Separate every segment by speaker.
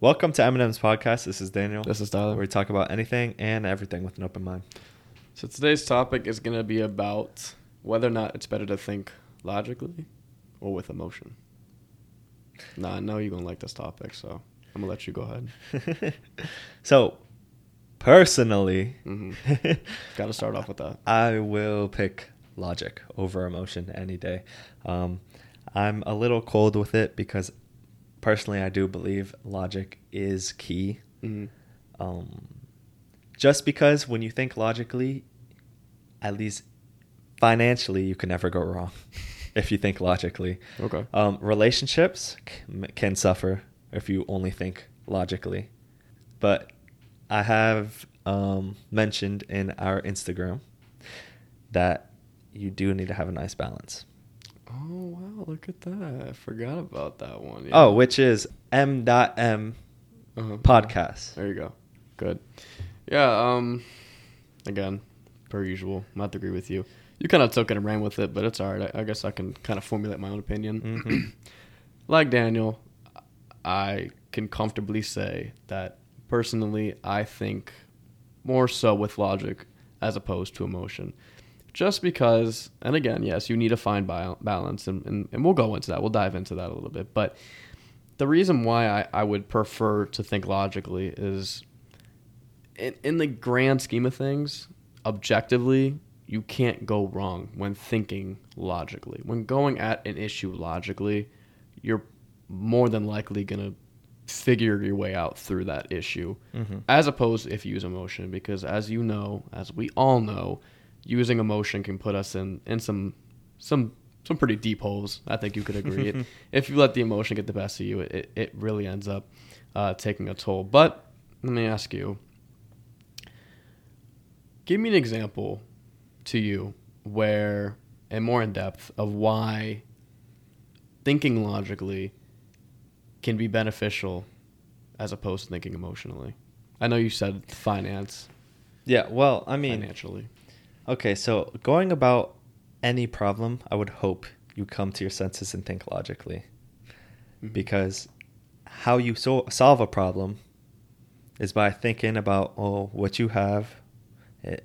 Speaker 1: Welcome to Eminem's podcast. This is Daniel.
Speaker 2: This is
Speaker 1: where
Speaker 2: Tyler.
Speaker 1: we talk about anything and everything with an open mind.
Speaker 2: So today's topic is going to be about whether or not it's better to think logically or with emotion. Nah, I know you're going to like this topic, so I'm going to let you go ahead.
Speaker 1: so, personally,
Speaker 2: hmm Got to start off with that.
Speaker 1: I will pick logic over emotion any day. Um, I'm a little cold with it because personally, I do believe logic is key.
Speaker 2: hmm
Speaker 1: Um, just because when you think logically, at least financially, you can never go wrong if you think logically.
Speaker 2: Okay.
Speaker 1: Um, relationships c- can suffer if you only think logically. But I have um, mentioned in our Instagram that you do need to have a nice balance.
Speaker 2: Oh, wow. Look at that. I forgot about that one. Yeah.
Speaker 1: Oh, which is M.M
Speaker 2: Uh-huh.
Speaker 1: podcast.
Speaker 2: There you go. Good. Yeah. Um. Again, per usual, I'm not to agree with you. You kind of took it and ran with it, but it's all right. I, I guess I can kind of formulate my own opinion.
Speaker 1: Mhm.
Speaker 2: like Daniel, I can comfortably say that personally, I think more so with logic as opposed to emotion. Just because, and again, yes, you need to find ba- balance, and, and, and we'll go into that. We'll dive into that a little bit. But the reason why I, I would prefer to think logically is in, in the grand scheme of things, objectively, you can't go wrong when thinking logically. When going at an issue logically, you're more than likely going to figure your way out through that issue
Speaker 1: Mhm.
Speaker 2: as opposed if you use emotion because as you know as we all know using emotion can put us in in some some some pretty deep holes i think you could agree It- if you let the emotion get the best of you it, it really ends up uh, taking a toll but let me ask you give me an example to you where and more in depth of why thinking logically can be beneficial as opposed to thinking emotionally. I know you said finance,
Speaker 1: Yeah, well, I mean,
Speaker 2: financially.
Speaker 1: Okay, so going about any problem, I would hope you come to your senses and think logically.
Speaker 2: Mhm.
Speaker 1: because how you so- solve a problem is by thinking about oh what you have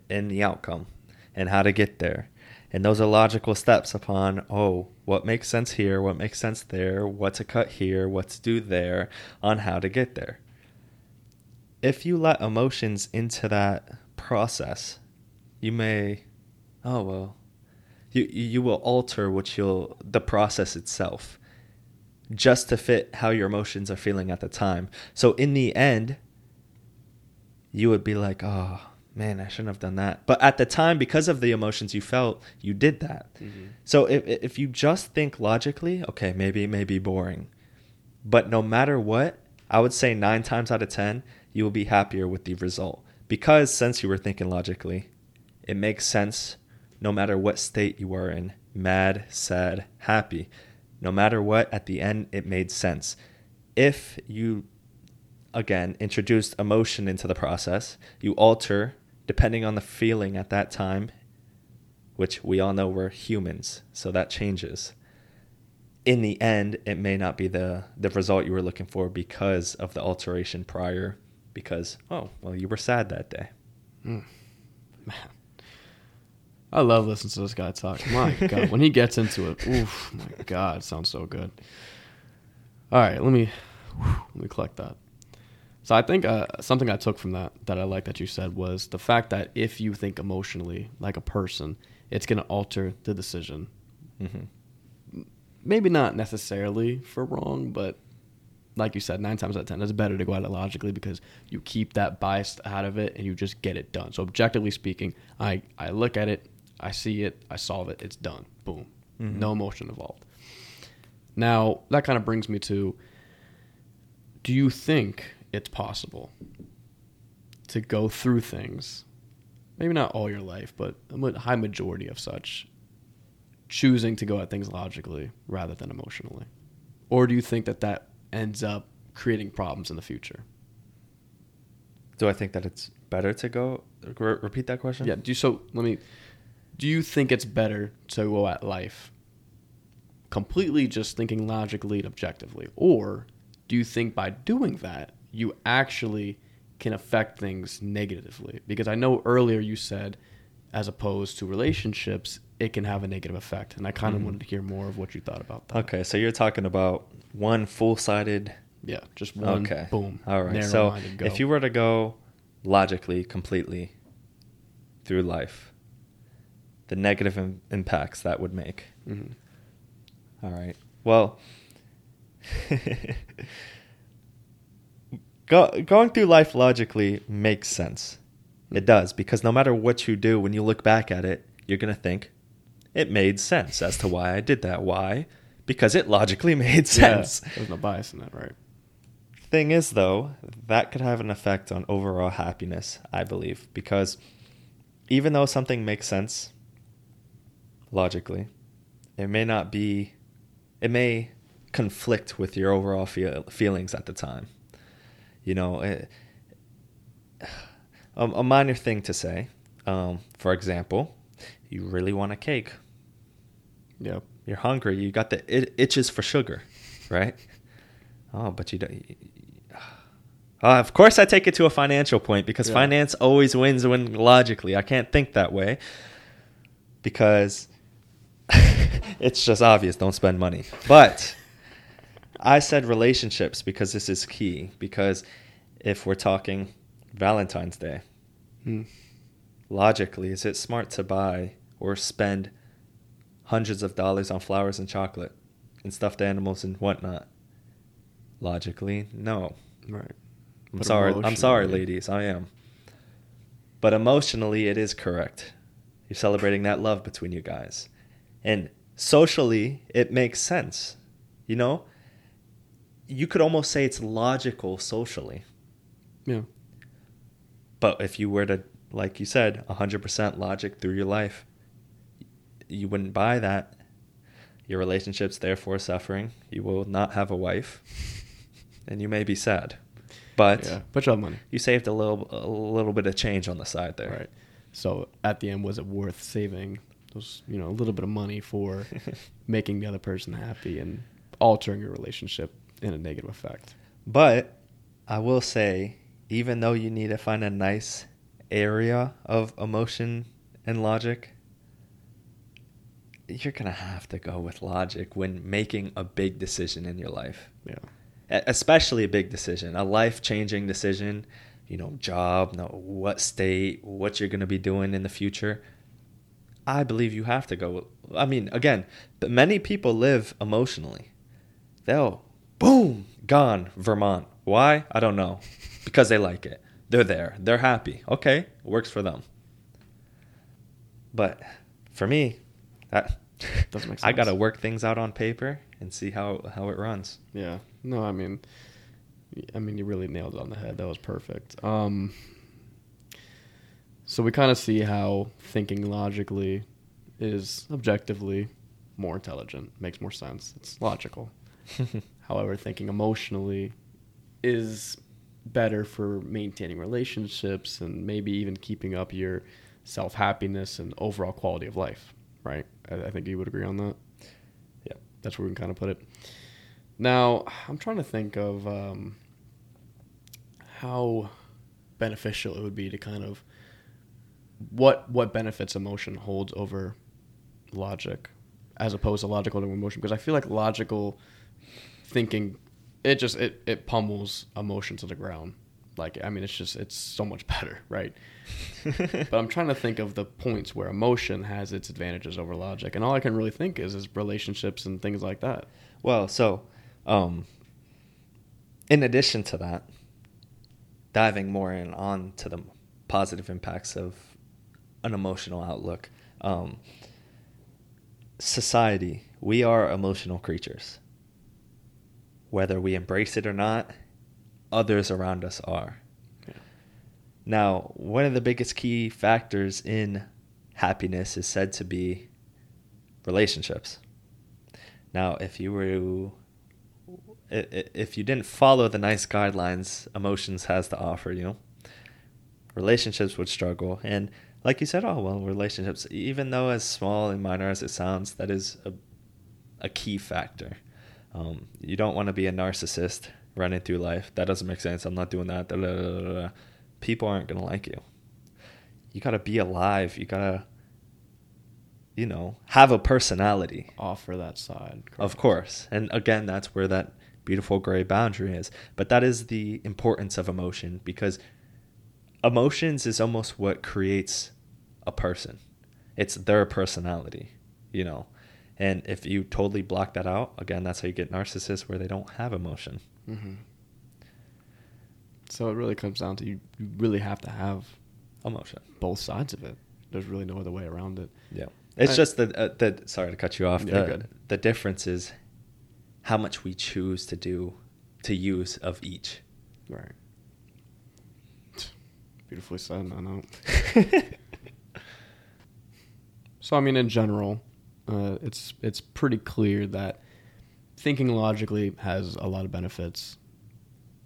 Speaker 1: and the outcome and how to get there and those are logical steps upon oh what makes sense here what makes sense there what to cut here what to do there on how to get there if you let emotions into that process you may oh well you you will alter what you'll the process itself just to fit how your emotions are feeling at the time. So in the end, you would be like, "Oh, man, I shouldn't have done that." But at the time because of the emotions you felt, you did that.
Speaker 2: Mhm.
Speaker 1: So if if you just think logically, okay, maybe it may be boring. But no matter what, I would say 9 times out of 10, you will be happier with the result because since you were thinking logically, it makes sense no matter what state you are in, mad, sad, happy. No matter what, at the end, it made sense. If you, again, introduced emotion into the process, you alter depending on the feeling at that time, which we all know we're humans, so that changes. In the end, it may not be the, the result you were looking for because of the alteration prior, because, oh, well, you were sad that day.
Speaker 2: Mm. I love listening to this guy talk. My God, when he gets into it, oof, my God, it sounds so good. All right, let me let me collect that. So I think uh, something I took from that that I like that you said was the fact that if you think emotionally like a person, it's going to alter the decision.
Speaker 1: hmm
Speaker 2: Maybe not necessarily for wrong, but like you said, nine times out of ten, it's better to go at it logically because you keep that bias out of it and you just get it done. So objectively speaking, I I look at it, I see it, I solve it, it's done. Boom.
Speaker 1: Mhm.
Speaker 2: No emotion involved. Now that kind of brings me to: Do you think it's possible to go through things, maybe not all your life, but a high majority of such, choosing to go at things logically rather than emotionally? Or do you think that that ends up creating problems in the future?
Speaker 1: Do I think that it's better to go? Re- repeat that question.
Speaker 2: Yeah. Do you, so. Let me. Do you think it's better to go at life completely just thinking logically and objectively, or do you think by doing that you actually can affect things negatively. Because I know earlier you said, as opposed to relationships, it can have a negative effect. And I kind of
Speaker 1: Mhm.
Speaker 2: wanted to hear more of what you thought about that.
Speaker 1: Okay, so you're talking about one full-sided.
Speaker 2: Yeah, just one
Speaker 1: Okay.
Speaker 2: boom.
Speaker 1: All right. So if you were to go logically, completely through life, the negative Im- impacts that would make.
Speaker 2: Mhm.
Speaker 1: All right. Well, go, going through life logically makes sense. It does because no matter what you do, when you look back at it, you're going to think it made sense as to why I did that. Why? Because it logically made sense.
Speaker 2: Yeah, there's no bias in that, right?
Speaker 1: Thing is, though, that could have an effect on overall happiness, I believe, because even though something makes sense logically, it may not be, it may conflict with your overall feel, feelings at the time. You know, it, a, a minor thing to say, um, for example, you really want a cake.
Speaker 2: Yep.
Speaker 1: You're hungry. You got the it, itches for sugar, right? Oh, but you don't. Uh, of course, I take it to a financial point because
Speaker 2: Yeah.
Speaker 1: finance always wins when logically. I can't think that way because it's just obvious. Don't spend money. But I said relationships because this is key. Because if we're talking Valentine's Day,
Speaker 2: Hmm.
Speaker 1: logically, is it smart to buy or spend hundreds of dollars on flowers and chocolate and stuffed animals and whatnot? Logically, no.
Speaker 2: Right.
Speaker 1: I'm
Speaker 2: But
Speaker 1: sorry. I'm sorry, ladies. I am. But emotionally, it is correct. You're celebrating that love between you guys. And socially, it makes sense. You know? You could almost say it's logical socially.
Speaker 2: Yeah.
Speaker 1: But if you were to, like you said, 100% logic through your life, you wouldn't buy that. Your relationship's therefore suffering. You will not have a wife. And you may be sad. But
Speaker 2: yeah. But you have money.
Speaker 1: you saved a little a little bit of change on the side there.
Speaker 2: Right. So at the end, was it worth saving those, you know, a little bit of money for making the other person happy and altering your relationship in a negative effect?
Speaker 1: But I will say, even though you need to find a nice area of emotion and logic, you're gonna have to go with logic when making a big decision in your life.
Speaker 2: Yeah.
Speaker 1: Especially a big decision, a life-changing decision. You know, job, know what state, what you're gonna be doing in the future. I believe you have to go. I mean, again, but many people live emotionally. They'll boom gone Vermont. Why? I don't know. Because they like it. They're there. They're happy. Okay, works for them. But for me, that
Speaker 2: Doesn't make sense.
Speaker 1: I got to work things out on paper and see how how it runs.
Speaker 2: Yeah. No, I mean, I mean, you really nailed it on the head. That was perfect. Um, so we kind of see how thinking logically is objectively more intelligent, makes more sense. It's logical. However, thinking emotionally is better for maintaining relationships and maybe even keeping up your self happiness and overall quality of life. Right? I, I think you would agree on that.
Speaker 1: Yeah,
Speaker 2: That's where we can kind of put it. Now, I'm trying to think of um, how beneficial it would be to kind of what what benefits emotion holds over logic as opposed to logical to emotion? Because I feel like logical thinking it just it, it pummels emotion to the ground. Like I mean it's just it's so much better right? But I'm trying to think of the points where emotion has its advantages over logic and all I can really think is is relationships and things like that.
Speaker 1: Well, so um, in addition to that, diving more in on to the positive impacts of an emotional outlook, um, society, we are emotional creatures. Whether we embrace it or not, others around us are.
Speaker 2: Yeah.
Speaker 1: Now, one of the biggest key factors in happiness is said to be relationships. Now, if you were to, i- i- if you didn't follow the nice guidelines emotions has to offer you, relationships would struggle. And like you said, oh well, relationships, even though as small and minor as it sounds, that is a, a key factor. Um, you don't want to be a narcissist running through life. That doesn't make sense. I'm not doing that. Da, da, da. People aren't gonna like you. You gotta be alive. You gotta, you know, have a personality.
Speaker 2: Offer that side.
Speaker 1: Of course. And again, that's where that beautiful gray boundary is. But that is the importance of emotion because emotions is almost what creates a person. It's their personality, you know. And if you totally block that out, again, that's how you get narcissists where they don't have emotion.
Speaker 2: Mm-hmm. So it really comes down to you, you really have to have
Speaker 1: Emotion.
Speaker 2: both sides of it. There's really no other way around it.
Speaker 1: Yeah. It's
Speaker 2: I-
Speaker 1: just the, uh, the sorry to cut you off.
Speaker 2: You're
Speaker 1: the,
Speaker 2: good.
Speaker 1: the difference is how much we choose to do, to use of each.
Speaker 2: Right. Beautifully said. I know. So I mean, in general, uh, it's it's pretty clear that thinking logically has a lot of benefits,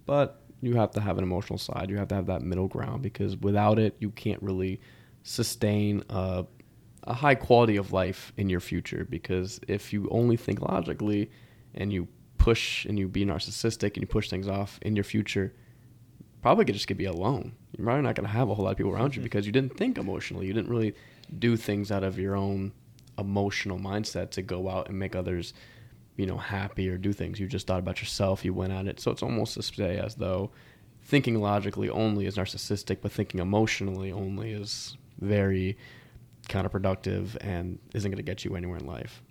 Speaker 2: but you have to have an emotional side. You have to have that middle ground because without it, you can't really sustain a, a high quality of life in your future. Because if you only think logically and you push and you be narcissistic and you push things off in your future, probably could just gonna be alone. You're probably not gonna have a whole lot of people around you
Speaker 1: Mhm.
Speaker 2: because you didn't think emotionally. You didn't really do things out of your own emotional mindset to go out and make others, you know, happy or do things. You just thought about yourself. You went at it. So it's almost to say as though thinking logically only is narcissistic, but thinking emotionally only is very counterproductive and isn't going to get you anywhere in life.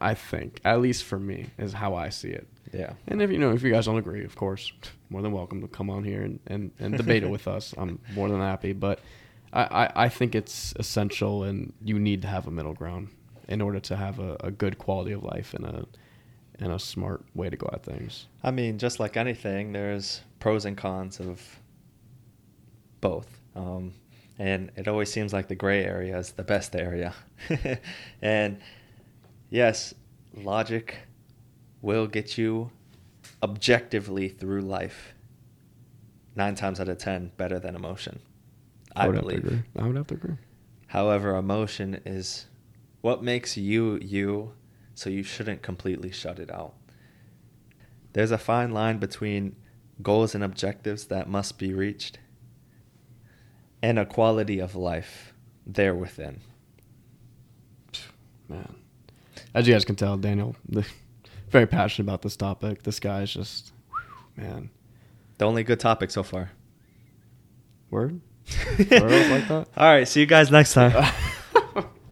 Speaker 2: I think, at least for me, is how I see it.
Speaker 1: Yeah.
Speaker 2: And if you know, if you guys don't agree, of course, more than welcome to come on here and, and, and debate it with us. I'm more than happy. But I, I, I think it's essential and you need to have a middle ground in order to have a, a good quality of life and a and a smart way to go at things.
Speaker 1: I mean, just like anything, there's pros and cons of both. Um, and it always seems like the gray area is the best area. and yes, logic will get you objectively through life nine times out of ten better than emotion. I,
Speaker 2: would have to agree. I would have to agree.
Speaker 1: However, emotion is what makes you you, so you shouldn't completely shut it out. There's a fine line between goals and objectives that must be reached and a quality of life there within.
Speaker 2: Man, as you guys can tell, Daniel, very passionate about this topic. This guy is just, whew, man,
Speaker 1: The only good topic so far.
Speaker 2: word. Word like that?
Speaker 1: All right, see you guys next time.